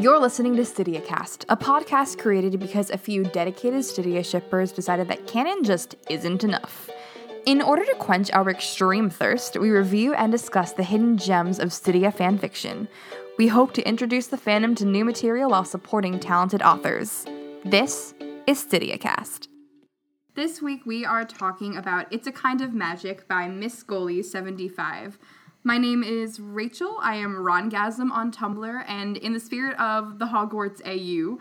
You're listening to StydiaCast, a podcast created because a few dedicated Stydia shippers decided that canon just isn't enough. In order to quench our extreme thirst, we review and discuss the hidden gems of Stydia fanfiction. We hope to introduce the fandom to new material while supporting talented authors. This is StydiaCast. This week we are talking about It's a Kind of Magic by Miss Goalie 75. My name is Rachel. I am Rongasm on Tumblr, and in the spirit of the Hogwarts AU,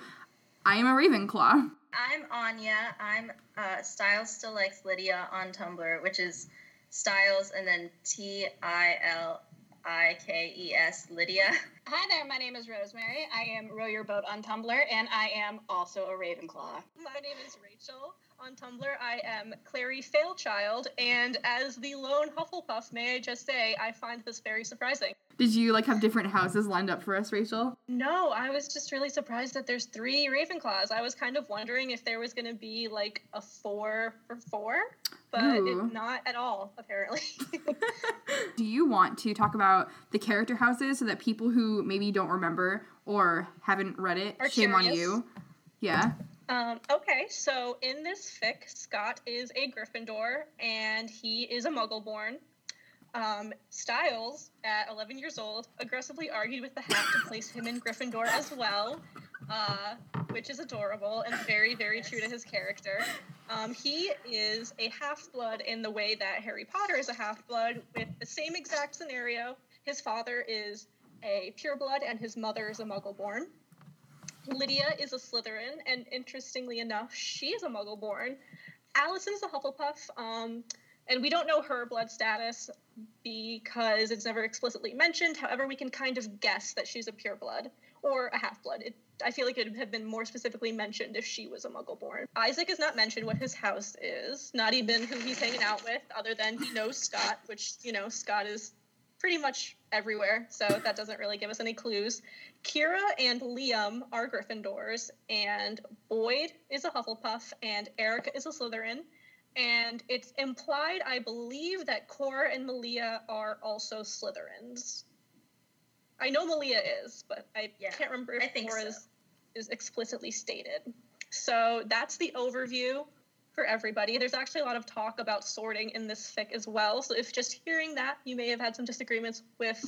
I am a Ravenclaw. I'm Anya. I'm uh, Styles Still Likes Lydia on Tumblr, which is Styles and then T I L I K E S Lydia. Hi there, my name is Rosemary. I am Row Your Boat on Tumblr, and I am also a Ravenclaw. My name is Rachel. On Tumblr, I am Clary Failchild, and as the lone Hufflepuff, may I just say, I find this very surprising. Did you like have different houses lined up for us, Rachel? No, I was just really surprised that there's three Ravenclaws. I was kind of wondering if there was going to be like a four for four, but it, not at all, apparently. Do you want to talk about the character houses so that people who maybe don't remember or haven't read it, Are shame curious? on you? Yeah. Um, okay, so in this fic, Scott is a Gryffindor and he is a Muggleborn. Um, Stiles, at 11 years old, aggressively argued with the hat to place him in Gryffindor as well, uh, which is adorable and very, very true to his character. Um, he is a half blood in the way that Harry Potter is a half blood, with the same exact scenario. His father is a pureblood and his mother is a Muggleborn. Lydia is a Slytherin, and interestingly enough, she is a Muggle Muggleborn. Allison's a Hufflepuff, um, and we don't know her blood status because it's never explicitly mentioned. However, we can kind of guess that she's a pureblood or a half-blood. I feel like it would have been more specifically mentioned if she was a Muggleborn. Isaac is not mentioned what his house is, not even who he's hanging out with, other than he knows Scott, which you know Scott is pretty much everywhere, so that doesn't really give us any clues. Kira and Liam are Gryffindors, and Boyd is a Hufflepuff, and Erica is a Slytherin. And it's implied, I believe, that Cora and Malia are also Slytherins. I know Malia is, but I Yeah, can't remember if Cora so. is, is explicitly stated. So that's the overview for everybody. There's actually a lot of talk about sorting in this fic as well. So if just hearing that, you may have had some disagreements with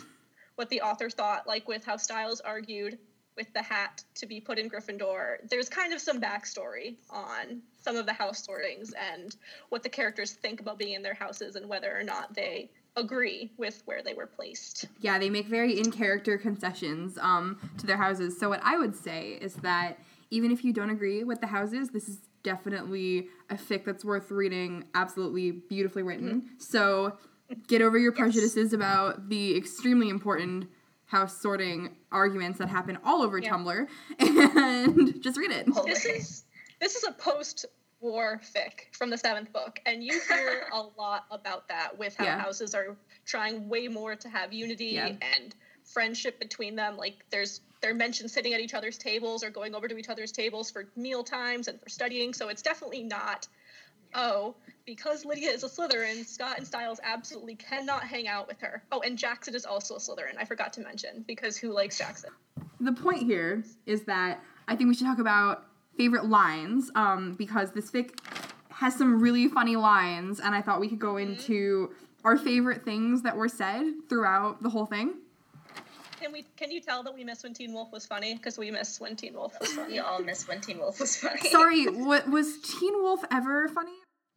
what the author thought, like with how Stiles argued with the hat to be put in Gryffindor. There's kind of some backstory on some of the house sortings and what the characters think about being in their houses and whether or not they agree with where they were placed. Yeah, they make very in character concessions um, to their houses. So, what I would say is that even if you don't agree with the houses, this is definitely a fic that's worth reading, absolutely beautifully written. Mm-hmm. So, get over your prejudices about the extremely important house sorting arguments that happen all over Yeah. Tumblr and just read it. This is this is a post war fic from the seventh book, and you hear a lot about that with how Yeah. houses are trying way more to have unity Yeah. and friendship between them. Like there's they're mentioned sitting at each other's tables or going over to each other's tables for meal times and for studying. So it's definitely not. Oh, because Lydia is a Slytherin, Scott and Stiles absolutely cannot hang out with her. Oh, and Jackson is also a Slytherin. I forgot to mention because who likes Jackson? the point here is that I think we should talk about favorite lines um, because this fic has some really funny lines, and I thought we could go into our favorite things that were said throughout the whole thing. Can we? Can you tell that we miss when Teen Wolf was funny? Because we miss when Teen Wolf was funny. We all miss when Teen Wolf was funny. Sorry, what was Teen Wolf ever funny?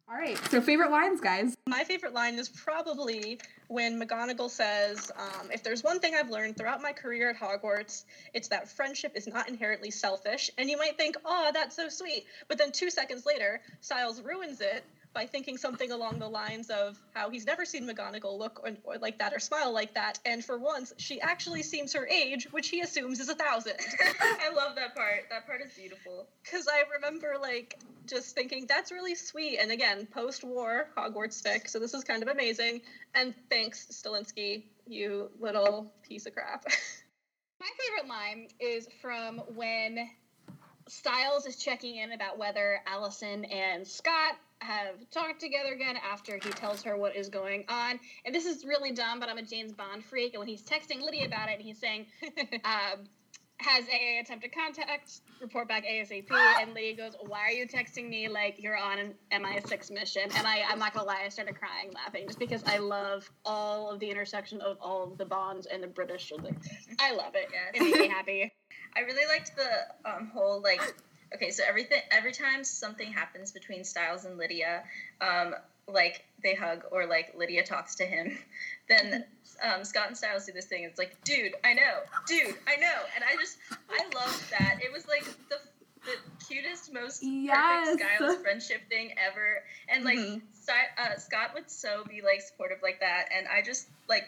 All right, so favorite lines, guys. My favorite line is probably when McGonagall says, um, "If there's one thing I've learned throughout my career at Hogwarts, it's that friendship is not inherently selfish." And you might think, "Oh, that's so sweet," but then two seconds later, Stiles ruins it by thinking something along the lines of how he's never seen McGonagall look or, or like that or smile like that, and for once, she actually seems her age, which he assumes is a thousand. I love that part. That part is beautiful. because I remember like just thinking that's really sweet. And again, post-war Hogwarts fic, so this is kind of amazing. And thanks, Stilinski, you little piece of crap. My favorite line is from when Stiles is checking in about whether Allison and Scott have talked together again after he tells her what is going on. And this is really dumb, but I'm a James Bond freak. And when he's texting Lydia about it, and he's saying, um, has AA attempted contact, report back ASAP, and Lydia goes, Why are you texting me like you're on an MI6 mission? And I, I'm not gonna lie, I started crying laughing just because I love all of the intersection of all of the bonds and the British. Like, I love it. Yes. It makes me happy. I really liked the um, whole like okay, so everything every time something happens between Stiles and Lydia, um, like they hug or like Lydia talks to him, then um, Scott and Stiles do this thing. It's like, dude, I know, dude, I know, and I just I loved that. It was like the the cutest, most Yes. perfect Stiles friendship thing ever, and like Mhm. Sty- uh, Scott would so be like supportive like that, and I just like.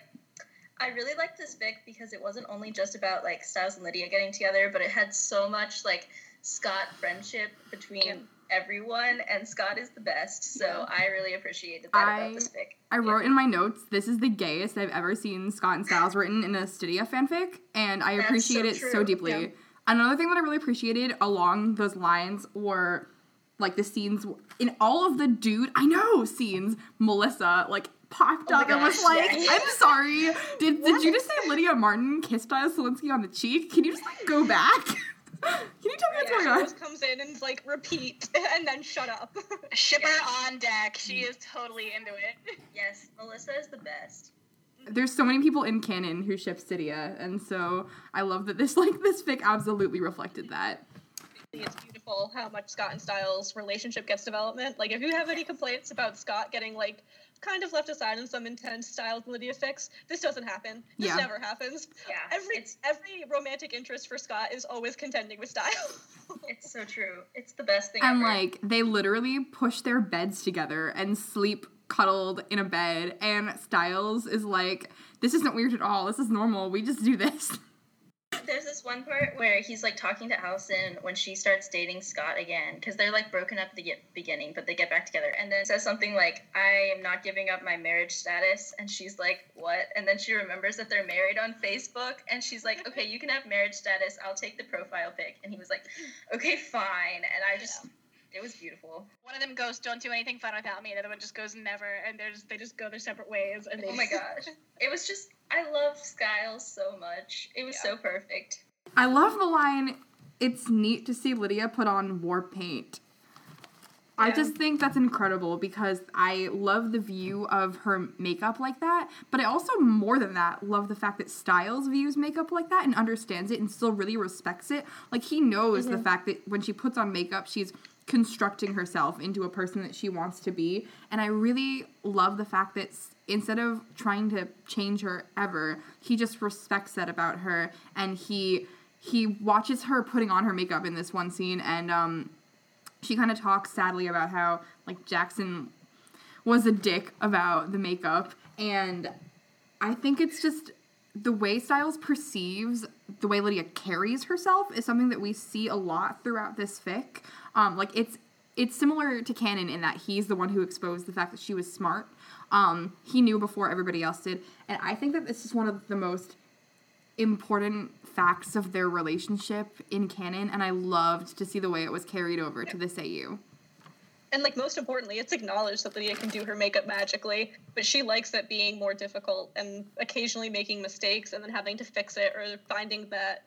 I really liked this fic because it wasn't only just about like Stiles and Lydia getting together, but it had so much like Scott friendship between Yeah. everyone, and Scott is the best. So I really appreciated that I- about this fic. I wrote in my notes, this is the gayest I've ever seen Scott and Stiles written in a Stydia fanfic, and I That's appreciate so it so deeply. Yeah. Another thing that I really appreciated along those lines were like the scenes in all of the dude I know scenes, Melissa like popped Oh my up and was gosh, like, yes. I'm sorry. Did did you just say Lydia Martin kissed Stiles Stilinski on the cheek? Can you just like go back? Can you tell me what's Yeah, going on? Rose comes in and like repeat and then shut up. Shipper on deck. She mm. is totally into it. Yes, Melissa is the best. there's so many people in canon who ship Stydia, and so I love that this like this fic absolutely reflected that. it's beautiful how much Scott and Stiles relationship gets development. Like if you have any complaints about Scott getting like kind of left aside in some intense Stiles and Lydia fix, this doesn't happen. This Yeah. never happens. Yeah, Every it's every romantic interest for Scott is always contending with Stiles. it's so true. It's the best thing And ever. like they literally push their beds together and sleep cuddled in a bed, and Stiles is like, "This isn't weird at all. This is normal. We just do this." There's this one part where he's like talking to Allison when she starts dating Scott again because they're like broken up at the beginning, but they get back together. And then says something like, "I am not giving up my marriage status," and she's like, "What?" And then she remembers that they're married on Facebook, and she's like, "Okay, you can have marriage status. I'll take the profile pic." And he was like, "Okay, fine." And I just, it was beautiful. One of them goes, "Don't do anything fun without me." The other one just goes, "Never," and they just they just go their separate ways. And they Oh my gosh, it was just, I love Sciles so much. It was Yeah. so perfect. I love the line. It's neat to see Lydia put on war paint. I just think that's incredible because I love the view of her makeup like that, but I also more than that love the fact that Stiles views makeup like that and understands it and still really respects it. Like he knows the mm-hmm. fact that when she puts on makeup, she's constructing herself into a person that she wants to be, and I really love the fact that instead of trying to change her ever, he just respects that about her. And he he watches her putting on her makeup in this one scene. And um she kind of talks sadly about how like Jackson was a dick about the makeup. And I think it's just the way Stiles perceives the way Lydia carries herself is something that we see a lot throughout this fic. Um, like it's it's similar to Canon in that he's the one who exposed the fact that she was smart. Um, he knew before everybody else did, and I think that this is one of the most important facts of their relationship in canon, and I loved to see the way it was carried over to this AU. And like most importantly, it's acknowledged that Lydia can do her makeup magically, but she likes it being more difficult and occasionally making mistakes and then having to fix it or finding that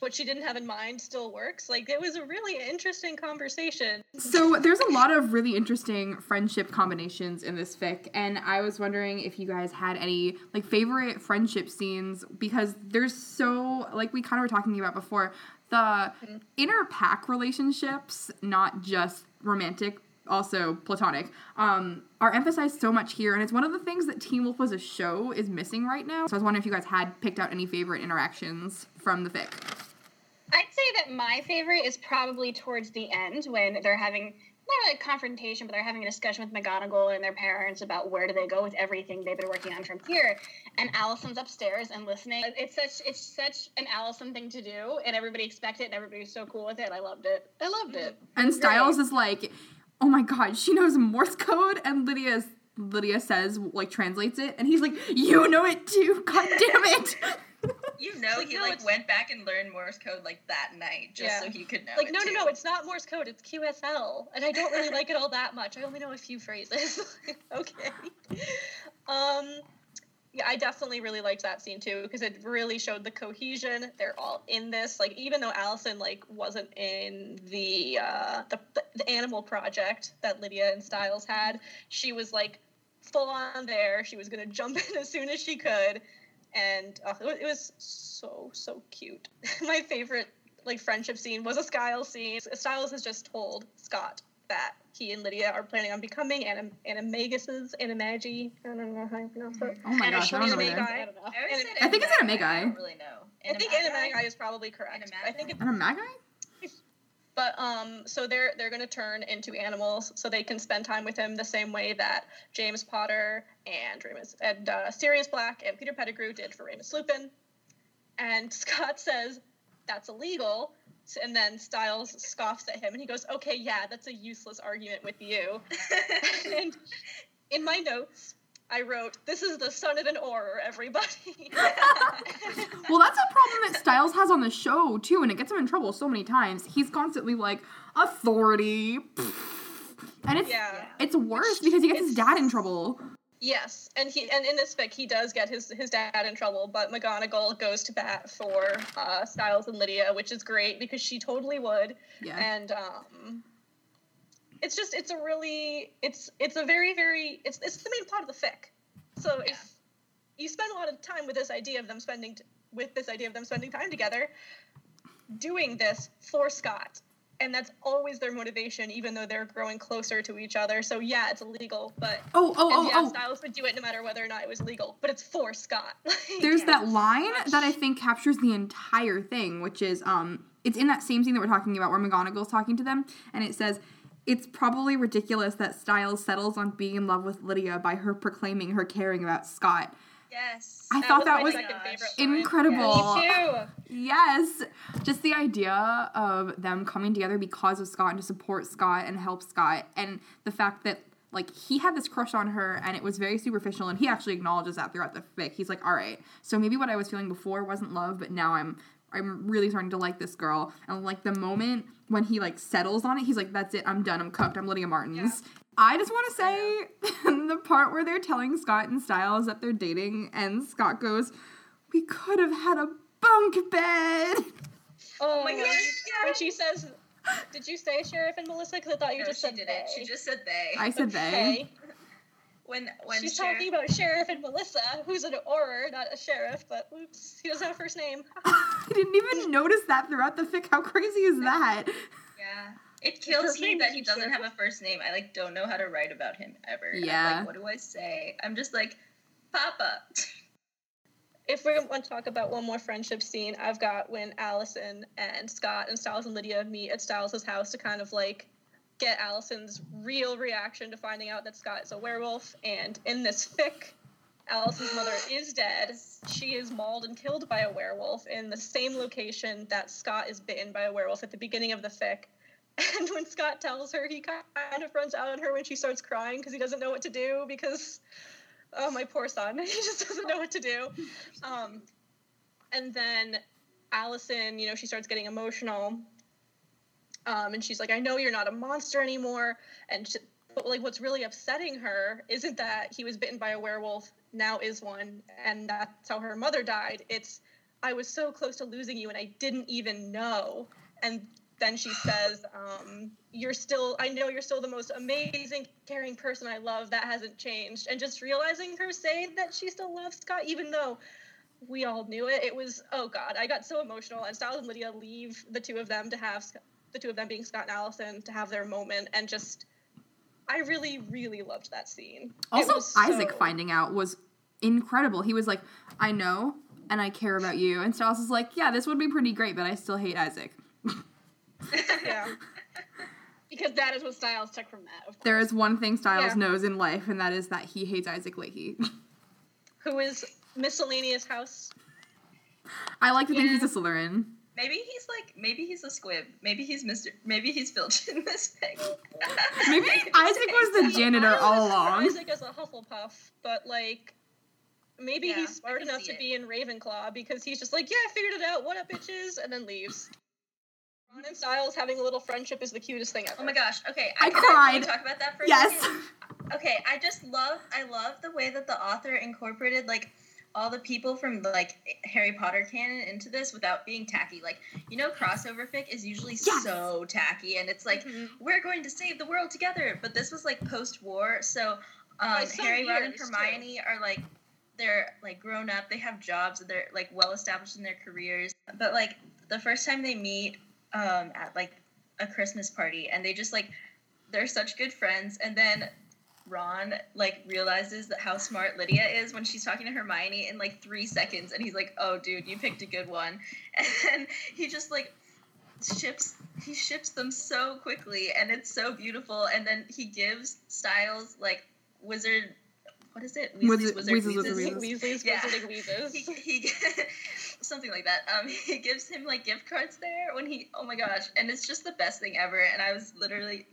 what she didn't have in mind still works. Like it was a really interesting conversation. So there's a lot of really interesting friendship combinations in this fic, and I was wondering if you guys had any like favorite friendship scenes because there's so like we kind of were talking about before the mm-hmm. inner pack relationships, not just romantic. Also platonic, um, are emphasized so much here, and it's one of the things that Teen Wolf as a show is missing right now. So I was wondering if you guys had picked out any favorite interactions from the fic. I'd say that my favorite is probably towards the end when they're having not really a confrontation, but they're having a discussion with McGonagall and their parents about where do they go with everything they've been working on from here. And Allison's upstairs and listening. It's such it's such an Allison thing to do, and everybody expected it, and everybody's so cool with it. I loved it. I loved it. And Stiles is like, "Oh my god, she knows Morse code." And Lydia Lydia says like translates it, and he's like, "You know it too. God damn it." You know, Like, he no, like it's- went back and learned Morse code like that night just Yeah. so he could know. Like it, no, no, too. no, it's not Morse code. It's QSL, and I don't really like it all that much. I only know a few phrases. okay. Um, yeah, I definitely really liked that scene too because it really showed the cohesion. They're all in this. Like even though Allison like wasn't in the uh, the, the animal project that Lydia and Stiles had, she was like full on there. She was gonna jump in as soon as she could, and uh, it, was, so so cute. My favorite like friendship scene was a Stiles scene. Stiles has just told Scott that he and Lydia are planning on becoming anim- animaguses, animagi. I don't know how you pronounce it. Oh my gosh, I don't know Animagi. either. I don't know. I, Anim- I think it's Animagi. Animagi. I don't really know. I think animagi is probably correct. I think it, And a but um, so they're they're gonna turn into animals so they can spend time with him the same way that James Potter and Remus and uh, Sirius Black and Peter Pettigrew did for Remus Lupin. And Scott says that's illegal. And then Stiles scoffs at him and he goes, Okay, yeah, that's a useless argument with you. and in my notes, I wrote, This is the son of an Auror, everybody. Well, that's a problem that Stiles has on the show too, and it gets him in trouble so many times. He's constantly like authority, and it's yeah. it's worse because he gets his dad in trouble. Yes, and he and in this fic he does get his his dad in trouble, but McGonagall goes to bat for uh, Stiles and Lydia, which is great because she totally would. Yeah. And um, it's just it's a really it's it's a very very it's it's the main plot of the fic. So if you spend a lot of time with this idea of them spending t- with this idea of them spending time together, doing this for Scott. And that's always their motivation, even though they're growing closer to each other. So yeah, it's illegal, but oh, oh, and oh, yeah, oh. Stiles would do it no matter whether or not it was legal, but it's for Scott. There's yeah. that line that I think captures the entire thing, which is um, it's in that same scene that we're talking about where McGonagall's talking to them, and it says. It's probably ridiculous that Stiles settles on being in love with Lydia by her proclaiming her caring about Scott. Yes. I That thought that was second favorite line. line. incredible. Me too. Yes. Just the idea of them coming together because of Scott and to support Scott and help Scott and the fact that like he had this crush on her and it was very superficial and he actually acknowledges that throughout the fic. He's like, "All right. So maybe what I was feeling before wasn't love, but now I'm I'm really starting to like this girl." And like the moment when he like settles on it, he's like, "That's it. I'm done. I'm cooked. I'm Lydia Martins." I just want to say the part where they're telling Scott and Stiles that they're dating and Scott goes, "We could have had a bunk bed." Oh my when- gosh, When she says, "Did you say sheriff and Melissa?" Because I thought you No, just she said didn't. they. She just said they. I said they. Okay. when when She's Sheriff- talking about sheriff and Melissa, who's an Auror, not a sheriff. But oops, he doesn't have a first name. I didn't even notice that throughout the fic. How crazy is that? Yeah. It kills me that he doesn't have a first name. I like don't know how to write about him ever. I'm Yeah. like, what do I say? I'm just like, Papa. If we want to talk about one more friendship scene, I've got when Allison and Scott and Stiles and Lydia meet at Stiles' house to kind of like get Allison's real reaction to finding out that Scott is a werewolf. And in this fic, Allison's mother is dead. She is mauled and killed by a werewolf in the same location that Scott is bitten by a werewolf at the beginning of the fic. And when Scott tells her, he kind of runs out on her when she starts crying because he doesn't know what to do because, oh, my poor son. He just doesn't know what to do. Um, and then Allison, you know, she starts getting emotional. Um, and she's like, I know you're not a monster anymore. And she, but like, what's really upsetting her isn't that he was bitten by a werewolf, now is one, and that's how her mother died. It's, I was so close to losing you and I didn't even know. And then she says, um, You're still, I know you're still the most amazing, caring person I love. That hasn't changed. And just realizing her saying that she still loves Scott, even though we all knew it, it was, oh God, I got so emotional. And Stiles and Lydia leave the two of them to have, the two of them being Scott and Allison, to have their moment. And just, I really, really loved that scene. Also, was Isaac so- finding out was incredible. He was like, I know and I care about you. And Stiles is like, yeah, this would be pretty great, but I still hate Isaac. Yeah. Because that is what Stiles took from that. Of course. There is one thing Stiles Yeah. knows in life, and that is that he hates Isaac Lahey. Who is miscellaneous house? I like to think Yeah. he's a Slytherin. Maybe he's like, maybe he's a squib. Maybe he's Mr. Maybe he's Filch in this thing. Maybe Isaac was the janitor I all along. Isaac is a Hufflepuff, but like maybe Yeah, he's smart enough to it. be in Ravenclaw because he's just like, yeah, I figured it out. What up, bitches? And then leaves. Ron and Stiles having a little friendship is the cutest thing ever. Oh my gosh. Okay. I can cried. really talk about that for a Yes. second? Okay. I just love. I love the way that the author incorporated like all the people from like Harry Potter canon into this without being tacky. Like, you know, crossover fic is usually Yes. so tacky and it's like Mhm. we're going to save the world together. But this was like post war, so um, so Harry, Ron, and years, too. Hermione are like they're like grown up. They have jobs. and They're like well established in their careers. But like the first time they meet um, at like a Christmas party, and they just like they're such good friends, and then. Ron like realizes that how smart Lydia is when she's talking to Hermione in like three seconds, and he's like, "Oh, dude, you picked a good one," and he just like ships he ships them so quickly and it's so beautiful and then he gives stiles like wizard what is it Wizard- Weasley's Weasley's wizard Wizard Wheezes? Weasley's Yeah. Wizarding Wheezes. he, he something like that um he gives him like gift cards there when he oh my gosh and it's just the best thing ever and i was literally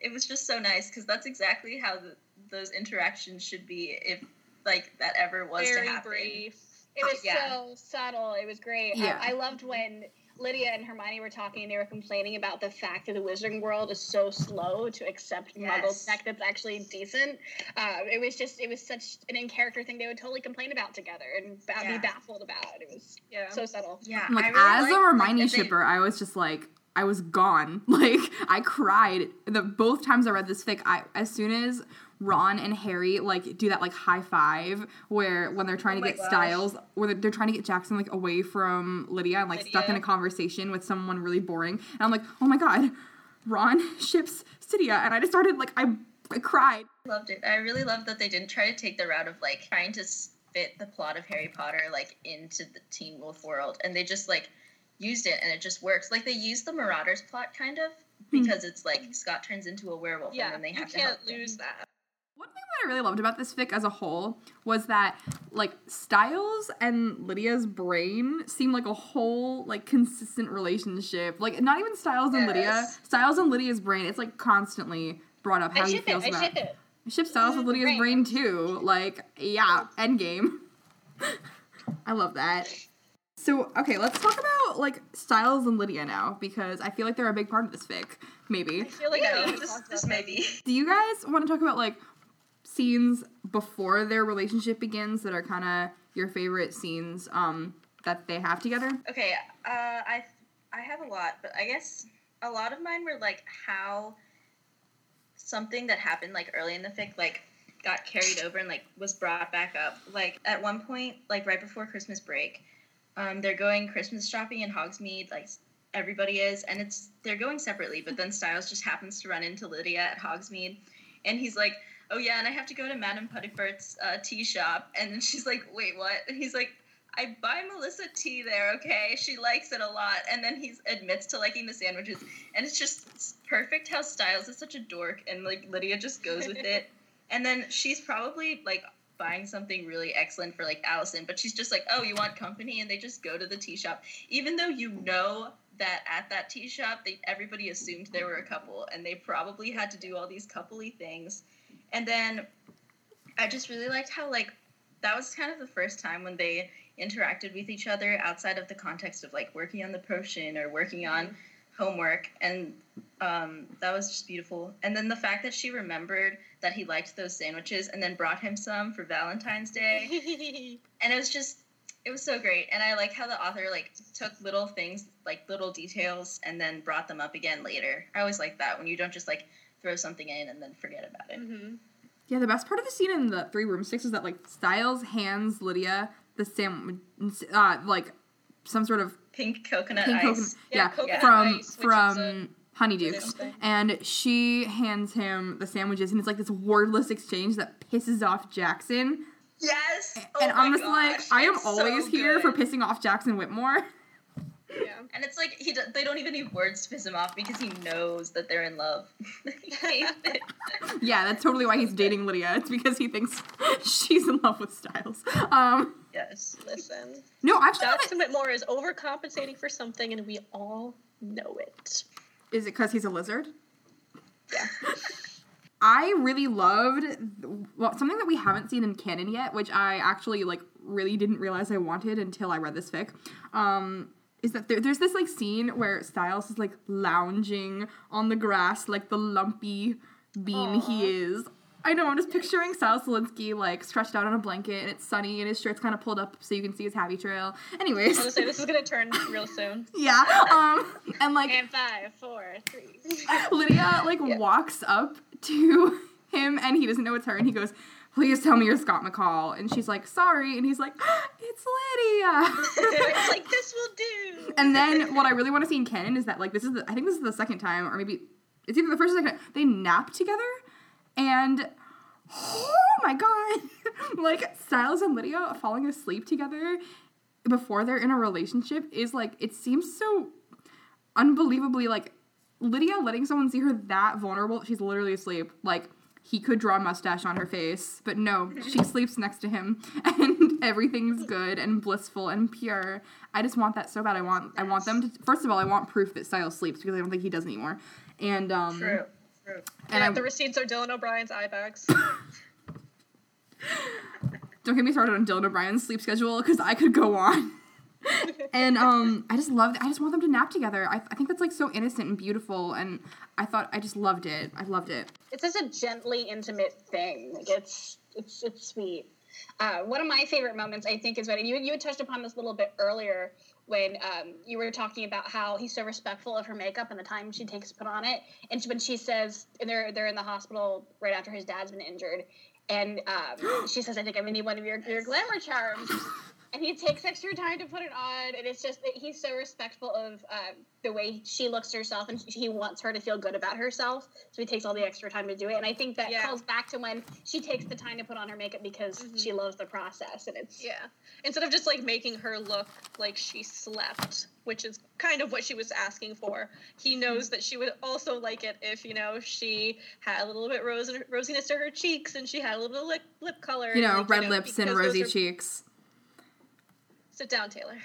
it was just so nice because that's exactly how the, those interactions should be if like that ever was Very to happen brief. It was Yeah. so subtle. It was great. Um, Yeah. I loved when Lydia and Hermione were talking. They were complaining about the fact that the Wizarding world is so slow to accept Muggle tech that's actually decent. Uh, it was just, it was such an in character thing they would totally complain about together and ba- Yeah. be baffled about. It was Yeah. so subtle. yeah like I really as liked, a like, Hermione they- shipper, I was just like I was gone. Like I cried. The both times I read this fic, I as soon as Ron and Harry like do that like high five where when they're trying Oh to get gosh. Stiles where they're, they're trying to get Jackson like away from Lydia and like stuck in a conversation with someone really boring. And I'm like, oh my god, Ron ships Stydia, and I just started like I I cried. loved it. I really loved that they didn't try to take the route of like trying to s- fit the plot of Harry Potter like into the Teen Wolf world, and they just like used it, and it just works. Like they used the Marauders plot kind of hmm. because it's like Scott turns into a werewolf, Yeah, and then they you have to can't help him. lose that. One thing that I really loved about this fic as a whole was that like Stiles and Lydia's brain seemed like a whole like consistent relationship. Like not even Stiles and Lydia, Stiles and Lydia's brain. It's like constantly brought up how I he ship it. feels I about. ship it. I ship Stiles with Mm, Lydia's brain. brain too. Like yeah, Endgame. I love that. So okay, let's talk about like Stiles and Lydia now because I feel like they're a big part of this fic. Maybe. I feel like Yeah, I need to this, talk this about may Do you guys want to talk about like scenes before their relationship begins that are kind of your favorite scenes um that they have together? Okay, uh, I I have a lot, but I guess a lot of mine were like how something that happened like early in the fic like got carried over and like was brought back up. Like at one point, like right before Christmas break, um, they're going Christmas shopping in Hogsmeade. Like everybody is, and it's they're going separately. But then Stiles just happens to run into Lydia at Hogsmeade, and he's like. Oh yeah, and I have to go to Madame Puddifoot's uh, tea shop, and she's like, "Wait, what?" And he's like, I buy Melissa tea there, okay? She likes it a lot. And then he admits to liking the sandwiches. And it's just s- perfect how Stiles is such a dork and like Lydia just goes with it. And then she's probably like buying something really excellent for like Allison, but she's just like, oh, you want company? And they just go to the tea shop. Even though you know that at that tea shop, they, everybody assumed there were a couple and they probably had to do all these coupley things. And then I just really liked how like that was kind of the first time when they interacted with each other outside of the context of like working on the potion or working on homework. And um, that was just beautiful. And then the fact that she remembered that he liked those sandwiches and then brought him some for valentine's day. And it was just it was so great. And i like how the author like took little things like little details and then brought them up again later. I always like that when you don't just like throw something in and then forget about it Mhm. Yeah, the best part of the scene in the three room six is that like Stiles hands Lydia the sandwich, uh, like some sort of pink coconut pink ice coconut, Yeah, yeah, coconut from ice, from a Honeydukes, and she hands him the sandwiches, and it's like this wordless exchange that pisses off Jackson. yes and oh my I'm just like, I am it's so always here for pissing off Jackson Whittemore. Yeah. And it's like he do- they don't even need words to piss him off because he knows that they're in love. He hates it. yeah, that's totally why he's dating Lydia. It's because he thinks she's in love with Stiles. Um, yes. Listen, no, actually, Jackson Whittemore is overcompensating for something, and we all know it. is it because he's a lizard? Yeah. I really loved well, something that we haven't seen in canon yet, which I actually like really didn't realize I wanted until I read this fic. Um, is that there, there's this like scene where Stiles is like lounging on the grass like the lumpy bean he is. I know. I'm just picturing Sal Solinsky like stretched out on a blanket and it's sunny and his shirt's kind of pulled up so you can see his happy trail. Anyways, I was gonna say this is gonna turn real soon. yeah. Um, and like And five, four, three. Lydia like Yeah. walks up to him and he doesn't know it's her and he goes, "Please tell me you're Scott McCall." And she's like, "Sorry." And he's like, "It's Lydia." it's like this will do. and then what I really want to see in canon is that like this is the I think this is the second time or maybe it's either the first or second, they nap together and oh my god like Stiles and Lydia falling asleep together before they're in a relationship is like it seems so unbelievably like Lydia letting someone see her that vulnerable she's literally asleep like he could draw a mustache on her face but no she sleeps next to him and everything's good and blissful and pure i just want that so bad i want i want them to first of all i want proof that stiles sleeps because i don't think he does anymore and um True. True. and yeah, I, the receipts are Dylan O'Brien's eye bags. don't get me started on dylan o'brien's sleep schedule because i could go on and um i just love i just want them to nap together I, I think that's like so innocent and beautiful and i thought i just loved it i loved it It's such a gently intimate thing. Like it's it's it's sweet. Uh, one of my favorite moments, I think, is when you you had touched upon this a little bit earlier when um, you were talking about how he's so respectful of her makeup and the time she takes to put on it. And she, when she says, and they're they're in the hospital right after his dad's been injured, and um, she says, "I think I'm gonna need one of your your glamour charms." And he takes extra time to put it on, and it's just that he's so respectful of um, the way she looks to herself, and he wants her to feel good about herself. So he takes all the extra time to do it, and I think that Yeah. calls back to when she takes the time to put on her makeup because Mhm. she loves the process, and it's Yeah. Instead of just like making her look like she slept, which is kind of what she was asking for, he knows that she would also like it if, you know, she had a little bit rose rosiness to her cheeks and she had a little bit lip, lip color. you know like, red lips and rosy are- cheeks Sit down, Taylor.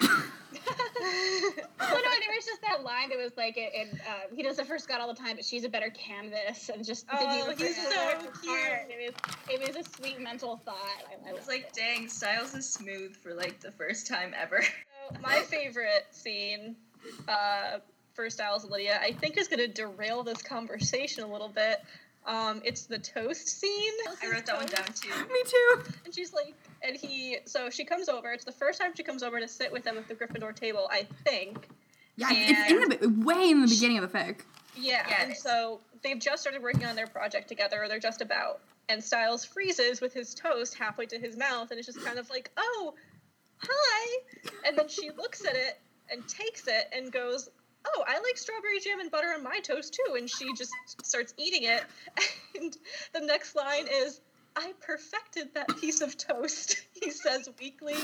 Oh no, there was just that line that was like, it, and uh, he does the first Scott all the time, but she's a better canvas, and just Oh, he's so cute. It was, it was a sweet mental thought. I, I was like, dang, Stiles is smooth for like the first time ever. So my favorite scene uh, for Stiles and Lydia, I think, is going to derail this conversation a little bit. Um, it's the toast scene. I wrote that one down too. me too And she's like, and he, so she comes over. It's the first time she comes over to sit with them at the Gryffindor table, I think. yeah it's, it's in the way in the beginning of the fic Yeah. Yeah, and so they've just started working on their project together, or they're just about. And Stiles freezes with his toast halfway to his mouth, and it's just kind of like, oh, hi. And then she looks at it and takes it and goes, oh, I like strawberry jam and butter on my toast too. And she just starts eating it. And the next line is, I perfected that piece of toast, he says weakly.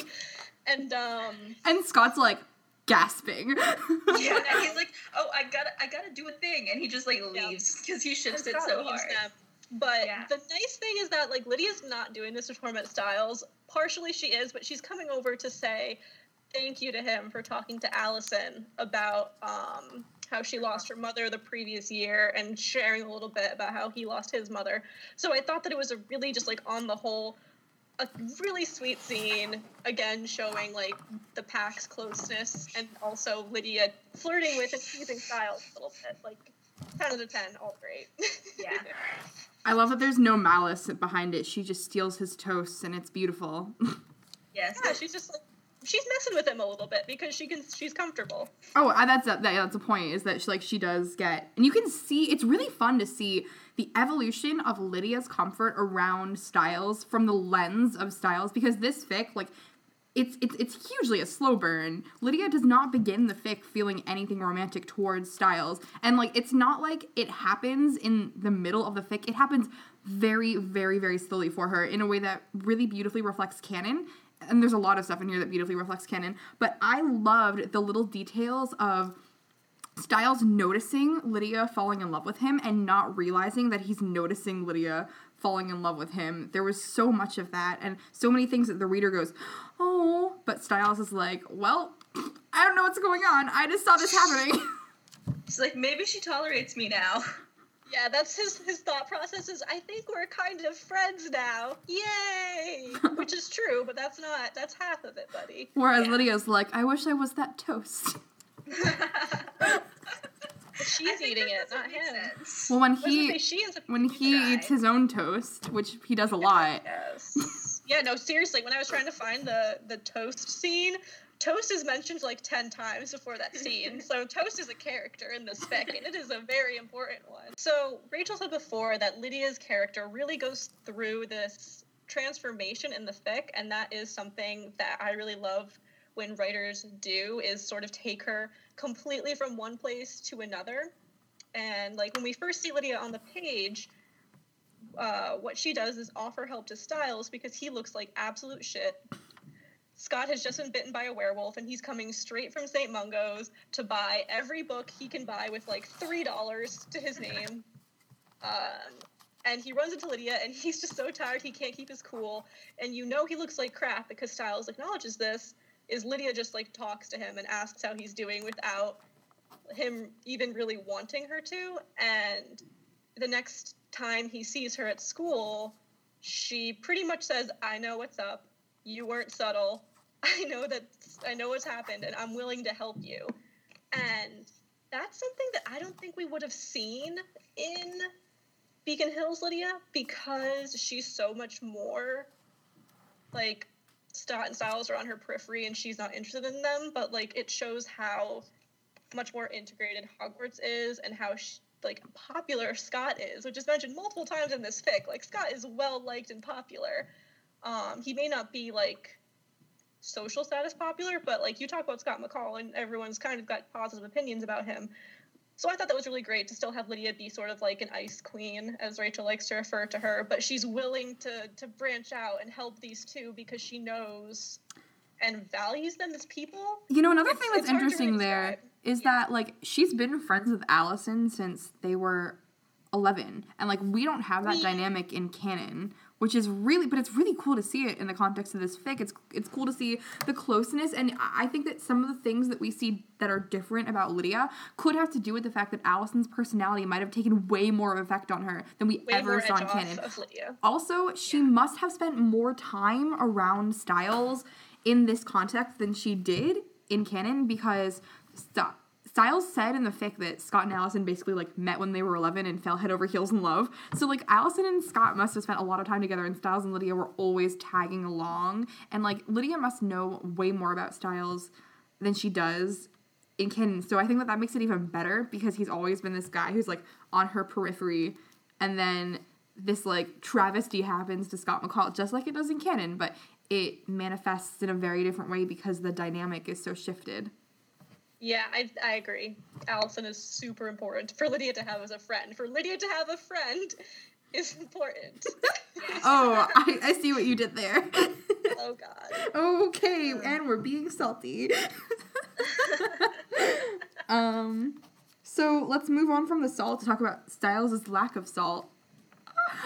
And um, and scott's like gasping Yeah, and he's like, "Oh, I gotta, I gotta do a thing," and he just like leaves because he shifts it so hard. them. But Yeah. the nice thing is that like Lydia's not doing this to torment Stiles. Partially she is, but she's coming over to say thank you to him for talking to Allison about um, how she lost her mother the previous year and sharing a little bit about how he lost his mother. So I thought that it was a really just like on the whole a really sweet scene again showing like the pack's closeness and also Lydia flirting with and teasing Stiles a little bit like 10 out of 10 all great Yeah. i love that there's no malice behind it she just steals his toasts and it's beautiful Yes. yeah she's just like she's messing with him a little bit because she can she's comfortable Oh, uh, that's a, that, that's a point. Is that she, like she does get, and you can see it's really fun to see the evolution of Lydia's comfort around Stiles from the lens of Stiles because this fic, like, it's it's it's hugely a slow burn. Lydia does not begin the fic feeling anything romantic towards Stiles, and like it's not like it happens in the middle of the fic. It happens very very very slowly for her in a way that really beautifully reflects canon and there's a lot of stuff in here that beautifully reflects canon but i loved the little details of stiles noticing lydia falling in love with him and not realizing that he's noticing lydia falling in love with him. There was so much of that and so many things that the reader goes oh but stiles is like well i don't know what's going on. I just saw this happening. She's like, maybe she tolerates me now. yeah that's his his thought process is i think we're kind of friends now. Yay which is true but that's not that's half of it buddy whereas Yeah. lydia's like i wish i was that toast She's eating it, doesn't not him. sense. Well, when I was gonna say, he she ends up when he try. eats his own toast, which he does a lot. Yes. yeah, no, seriously, when I was trying to find the the toast scene, toast is mentioned like 10 times before that scene. so toast is a character in this fic, and it is a very important one. So Rachel said before that Lydia's character really goes through this transformation in the fic, and that is something that I really love when writers do is sort of take her completely from one place to another. And like when we first see Lydia on the page, uh, what she does is offer help to Stiles because he looks like absolute shit. Scott has just been bitten by a werewolf and he's coming straight from St. Mungo's to buy every book he can buy with like $3 to his name. Um, and he runs into Lydia and he's just so tired he can't keep his cool. And you know he looks like crap because Stiles acknowledges this. Is Lydia just like talks to him and asks how he's doing without him even really wanting her to? And the next time he sees her at school, she pretty much says, I know what's up. You weren't subtle. I know that I know what's happened and I'm willing to help you. And that's something that I don't think we would have seen in Beacon Hills Lydia because she's so much more like Stott and Stiles are on her periphery and she's not interested in them, but like it shows how much more integrated Hogwarts is and how sh- like popular Scott is, which is mentioned multiple times in this fic. Like Scott is well liked and popular. Um, he may not be like social status popular, but like you talk about Scott McCall and everyone's kind of got positive opinions about him. So I thought that was really great to still have Lydia be sort of like an ice queen, as Rachel likes to refer to her, but she's willing to to branch out and help these two because she knows and values them as people. You know, another It's- thing that's it's hard to interesting really there describe. that like she's been friends with Allison since they were 11 and like we don't have that We- dynamic in canon which is really but it's really cool to see it in the context of this fic. It's it's cool to see the closeness and I think that some of the things that we see that are different about Lydia could have to do with the fact that Allison's personality might have taken way more of effect on her than we Way ever saw in canon. also, she must have spent more time around Stiles in this context than she did in canon because St- Stiles said in the fic that Scott and Allison basically like met when they were 11 and fell head over heels in love. So like Allison and Scott must have spent a lot of time together and Stiles and Lydia were always tagging along and like Lydia must know way more about Stiles than she does in canon. So I think that that makes it even better because he's always been this guy who's like on her periphery and then this like travesty happens to Scott McCall just like it does in canon, but it manifests in a very different way because the dynamic is so shifted. Yeah, I, I agree. Allison is super important for Lydia to have as a friend. For Lydia to have a friend is important. Oh, I, I see what you did there. oh God. okay, and we're being salty. um, so let's move on from the salt to talk about Stiles' lack of salt.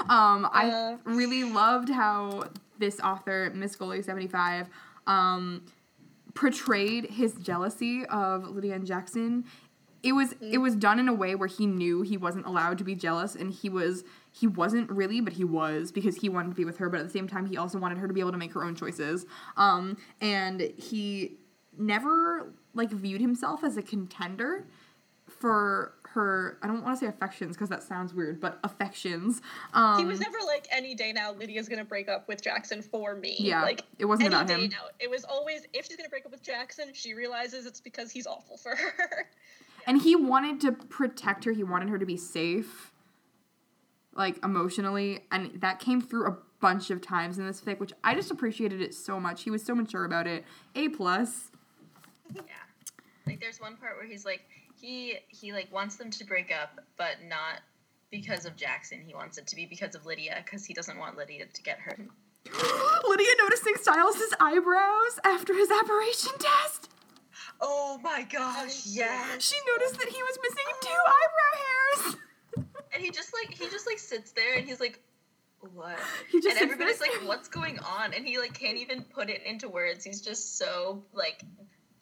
Um, I Uh. really loved how this author, Miss Goalie seventy five, um, portrayed his jealousy of Lydia and Jackson. It was it was done in a way where he knew he wasn't allowed to be jealous, and he was he wasn't really, but he was because he wanted to be with her. But at the same time, he also wanted her to be able to make her own choices. Um, and he never like viewed himself as a contender for her. I don't want to say affections because that sounds weird, but affections. Um, He was never like any day now Lydia's gonna break up with Jackson for me. Yeah, like it wasn't any about day him. now. It was always if she's gonna break up with Jackson, she realizes it's because he's awful for her. and he wanted to protect her he wanted her to be safe like emotionally and that came through a bunch of times in this fic which i just appreciated it so much he was so mature about it a plus Yeah. Like there's one part where he's like he he like wants them to break up, but not because of Jackson. He wants it to be because of Lydia, because he doesn't want Lydia to get hurt. lydia noticing stiles' eyebrows after his apparition test Oh my gosh, yes. she noticed that he was missing two eyebrow hairs And he just like he just like sits there and he's like, what? He just and everybody's there. like, what's going on? And he like can't even put it into words. He's just so like,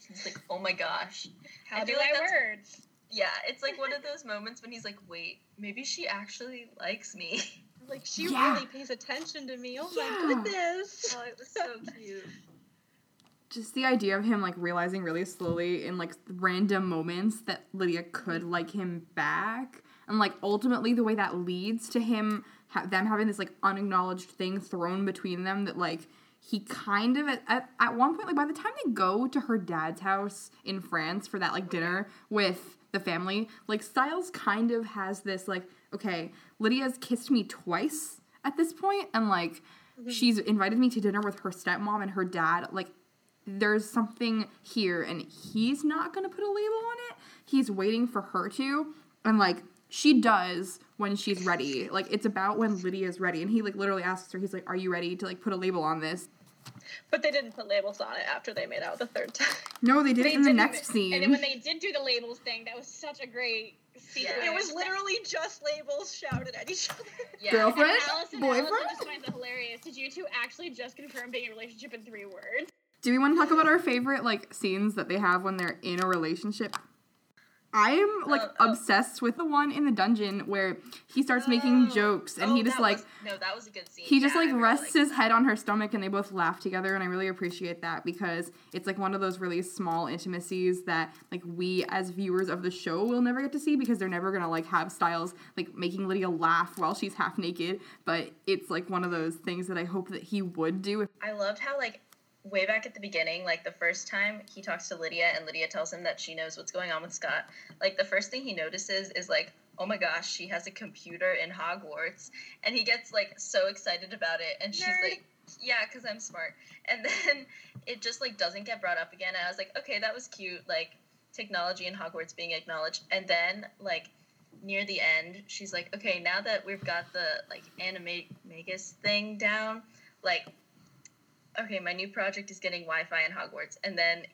he's like, oh my gosh. How I do like I that's- words? Yeah, it's like one of those moments when he's like, wait, maybe she actually likes me. like she Yeah. really pays attention to me. Oh Yeah. my goodness. Oh, it was so cute. just the idea of him like realizing really slowly in like random moments that Lydia could like him back, and like ultimately the way that leads to him ha- them having this like unacknowledged thing thrown between them that like he kind of at, at, at one point like by the time they go to her dad's house in france for that like dinner with the family like stiles kind of has this like okay lydia's kissed me twice at this point and like mm-hmm. she's invited me to dinner with her stepmom and her dad like there's something here and he's not gonna put a label on it. He's waiting for her to and like she does when she's ready. Like it's about when lydia's ready and he like literally asks her he's like are you ready to like put a label on this But they didn't put labels on it after they made out the third time. no they did They it in the next it- scene And then when they did do the labels thing, that was such a great scene. Yeah. It was literally just labels shouted at each other. Yeah. Girlfriend? And Allison, Boyfriend? Allison just finds it hilarious. Did you two actually just confirm being in a relationship in three words? do we want to talk about our favorite like scenes that they have when they're in a relationship I am oh, like Oh, oh. obsessed with the one in the dungeon where he starts making Oh. jokes and Oh, he just like was- no, that was a good scene. he just like really rests his head on her stomach and they both laugh together and i really appreciate that because it's like one of those really small intimacies that like we as viewers of the show will never get to see because they're never gonna like have stiles like making lydia laugh while she's half naked but it's like one of those things that i hope that he would do I loved how like way back at the beginning, like the first time he talks to Lydia and Lydia tells him that she knows what's going on with Scott, like the first thing he notices is like, oh my gosh, she has a computer in Hogwarts, and he gets like so excited about it, and she's Nerd. like, yeah, because I'm smart, and then it just like doesn't get brought up again, and I was like, okay, that was cute, like technology in Hogwarts being acknowledged, and then like near the end, she's like, okay, now that we've got the like animate magus thing down, like okay, my new project is getting Wi-Fi in Hogwarts, and then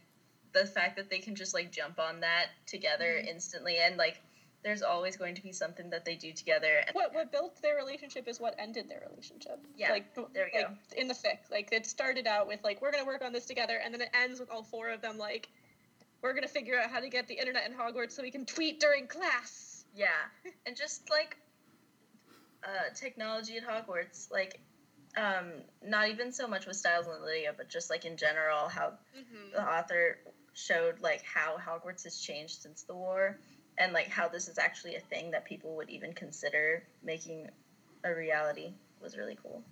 the fact that they can just like jump on that together instantly, and like there's always going to be something that they do together. What what built their relationship is what ended their relationship. Yeah, like there we like, In the fic, like it started out with like we're gonna work on this together, and then it ends with all four of them like we're gonna figure out how to get the internet in Hogwarts so we can tweet during class. yeah, and just like uh, technology at Hogwarts, like um, not even so much with Stiles and Lydia, but just like in general, how the author showed like how Hogwarts has changed since the war, and like how this is actually a thing that people would even consider making a reality was really cool.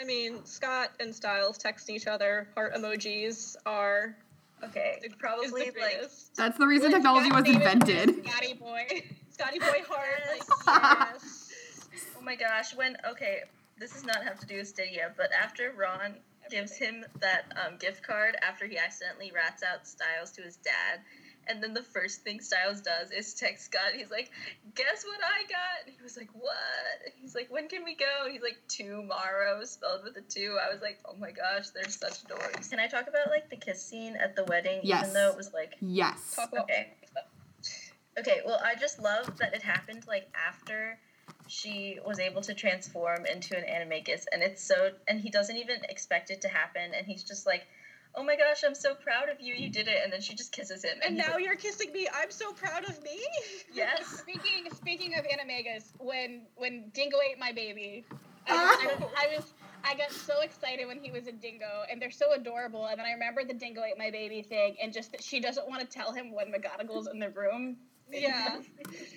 I mean, Scott and Stiles texting each other heart emojis are Okay, probably the like that's the reason Which technology was invented Scotty boy. Scotty Boy heart, Yes. like yes. oh my gosh, when okay, this does not have to do with Stydia, but after Ron gives him that um, gift card after he accidentally rats out Stiles to his dad. And then the first thing Stiles does is text Scott. He's like, "Guess what I got?" And he was like, "What?" He's like, "When can we go?" And he's like, "Tomorrow," spelled with a two. I was like, "Oh my gosh, they're such dorks." Can I talk about like the kiss scene at the wedding, Yes. even though it was like yes Talk about Okay. Okay, well, I just love that it happened like after she was able to transform into an animagus, and it's so, and he doesn't even expect it to happen, and he's just like, "Oh my gosh, I'm so proud of you, you did it," and then she just kisses him, And he's now like, you're kissing me. I'm so proud of me. yes, Speaking speaking of animagus, when when Dingo ate my baby, I, ah. I, was- I was I got so excited when he was a dingo, and they're so adorable. And then I remember the dingo ate my baby thing, and just that she doesn't want to tell him when McGonagall's in the room. Yeah.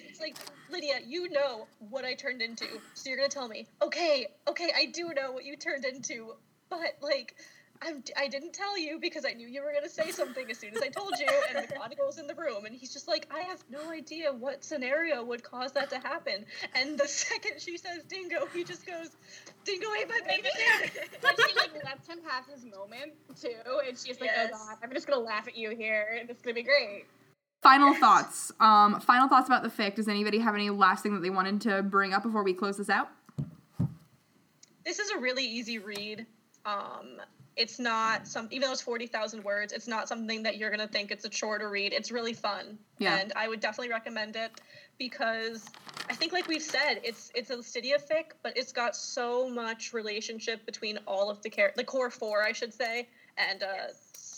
It's like, Lydia, you know what I turned into. So you're going to tell me, okay, okay, I do know what you turned into. But, like, I'm, I didn't tell you because I knew you were going to say something as soon as I told you. And the McGonagall's in the room. And he's just like, I have no idea what scenario would cause that to happen. And the second she says dingo, he just goes, dingo ate my baby. But she like lets him have his moment too, and she's like, oh, Yes. "Oh God, I'm just gonna laugh at you here, and it's gonna be great." Final thoughts um final thoughts about the fic does anybody have any last thing that they wanted to bring up before we close this out this is a really easy read. Um, it's not some, even though it's forty thousand words, it's not something that you're gonna think it's a chore to read. It's really fun, Yeah. and I would definitely recommend it because I think, like we've said, it's it's a Stydia fic, but it's got so much relationship between all of the char- the core four, I should say, and uh,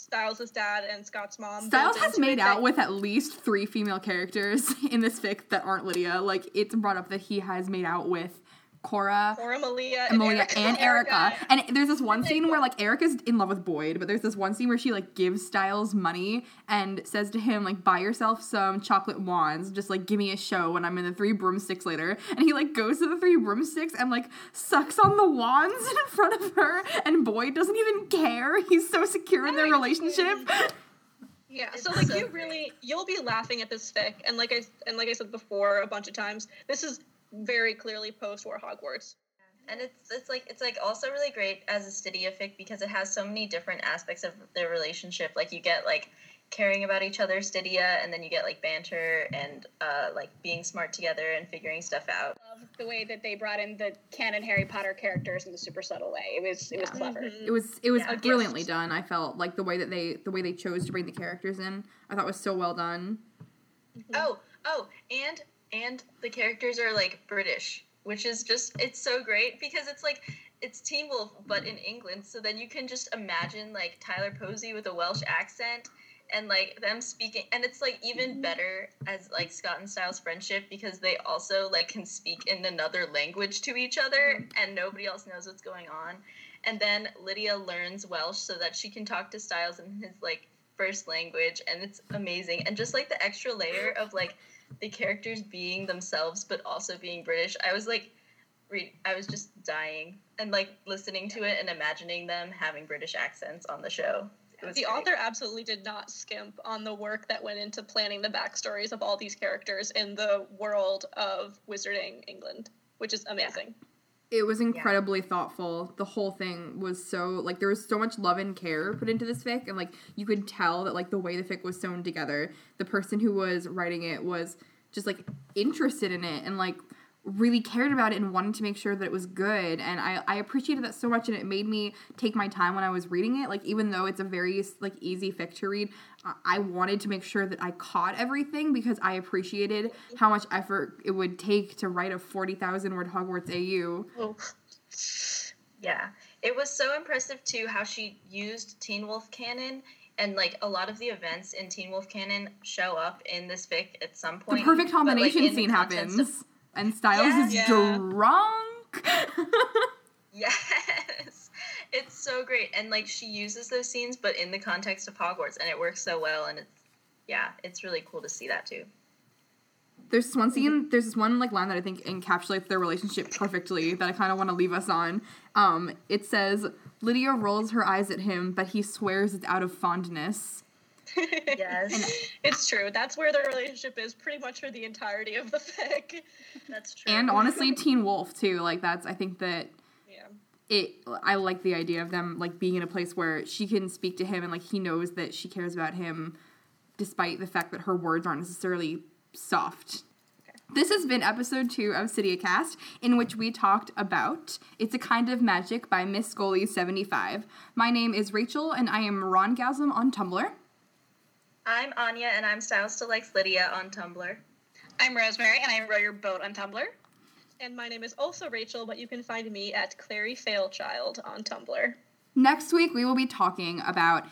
Stiles' dad and Scott's mom. Stiles has made out with at least three female characters in this fic that aren't Lydia. Like it's brought up that he has made out with Cora, Cora, Malia, and, Emilia Erica. and oh Erica. Erica. And there's this one scene where like Erica's in love with Boyd, but there's this one scene where she like gives Stiles money and says to him like buy yourself some chocolate wands, just like give me a show when I'm in the three broomsticks later. And he like goes to the three broomsticks and like sucks on the wands in front of her and Boyd doesn't even care. He's so secure in their relationship. Yeah, so like so you really you'll be laughing at this fic, and like I and like I said before a bunch of times, this is very clearly post-war Hogwarts. and it's it's like it's like also really great as a Stydia fic because it has so many different aspects of their relationship. Like you get like caring about each other, Stydia, and then you get like banter and uh, like being smart together and figuring stuff out. Love the way that they brought in the canon Harry Potter characters in a super subtle way. It was it was Yeah. clever. Mhm. It was it was Yeah. brilliantly done. I felt like the way that they the way they chose to bring the characters in. I thought was so well done. Oh, oh, and and the characters are like British, which is just it's so great because it's like it's Teen Wolf but in England. So then you can just imagine like Tyler Posey with a Welsh accent and like them speaking and it's like even mm-hmm. better as like Scott and Stiles friendship because they also like can speak in another language to each other mm-hmm. and nobody else knows what's going on. And then Lydia learns Welsh so that she can talk to Stiles in his like first language and it's amazing. And just like the extra layer of like the characters being themselves but also being British. I was like read I was just dying and like listening to it and imagining them having British accents on the show. The great. author absolutely did not skimp on the work that went into planning the backstories of all these characters in the world of Wizarding England, which is amazing. It was incredibly thoughtful. The whole thing was so like there was so much love and care put into this fic, and like you could tell that like the way the fic was sewn together, the person who was writing it was just like interested in it and like really cared about it and wanted to make sure that it was good. And I I appreciated that so much, and it made me take my time when I was reading it. Like even though it's a very like easy fic to read, I- wanted to make sure that I caught everything because I appreciated how much effort it would take to write a forty thousand word Hogwarts AU. Oh. Yeah. It was so impressive too how she used Teen Wolf canon and like a lot of the events in Teen Wolf canon show up in this fic at some point. The perfect but, like, combination scene happens, of- and Stiles is Yeah. drunk. yes. It's so great. And like she uses those scenes but in the context of Hogwarts and it works so well and it's yeah, it's really cool to see that too. there's this one scene. There's this one like line that I think encapsulates their relationship perfectly. That I kind of want to leave us on. Um, it says Lydia rolls her eyes at him, but he swears it's out of fondness. Yes. it's true. That's where their relationship is pretty much for the entirety of the fic. That's true. And honestly, Teen Wolf too. Like that's I think that Yeah. it i like the idea of them like being in a place where she can speak to him and like he knows that she cares about him despite the fact that her words aren't necessarily soft this has been episode two of StydiaCast, in which we talked about It's a Kind of Magic by Miss Scully 75. My name is Rachel, and I am Ron Rongasm on Tumblr. I'm Anya and I'm Stiles to Likes Lydia on Tumblr. I'm Rosemary, and I row your boat on Tumblr. And my name is also Rachel, but you can find me at Clary Fairchild on Tumblr. Next week, we will be talking about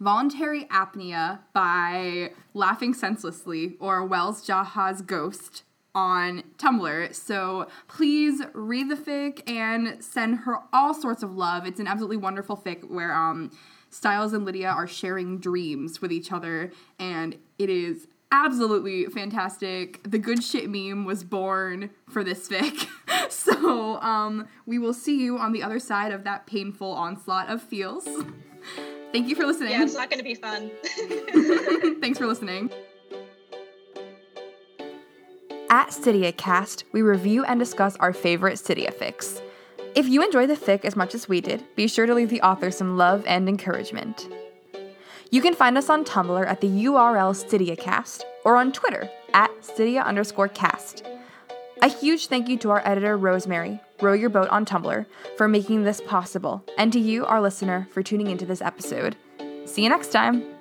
Voluntary Apnea by Laughing Senselessly or Wells Jaha's Ghost on Tumblr. So please read the fic and send her all sorts of love. It's an absolutely wonderful fic where um, Stiles and Lydia are sharing dreams with each other, and it is absolutely fantastic. The good shit meme was born for this fic. so um, we will see you on the other side of that painful onslaught of feels. Thank you for listening. Yeah, it's not going to be fun. Thanks for listening. At StydiaCast, we review and discuss our favorite Stydia fics. If you enjoy the fic as much as we did, be sure to leave the author some love and encouragement. You can find us on Tumblr at the URL StydiaCast or on Twitter at Stydia underscore cast. A huge thank you to our editor, Rosemary, Row Your Boat on Tumblr, for making this possible, and to you, our listener, for tuning into this episode. See you next time!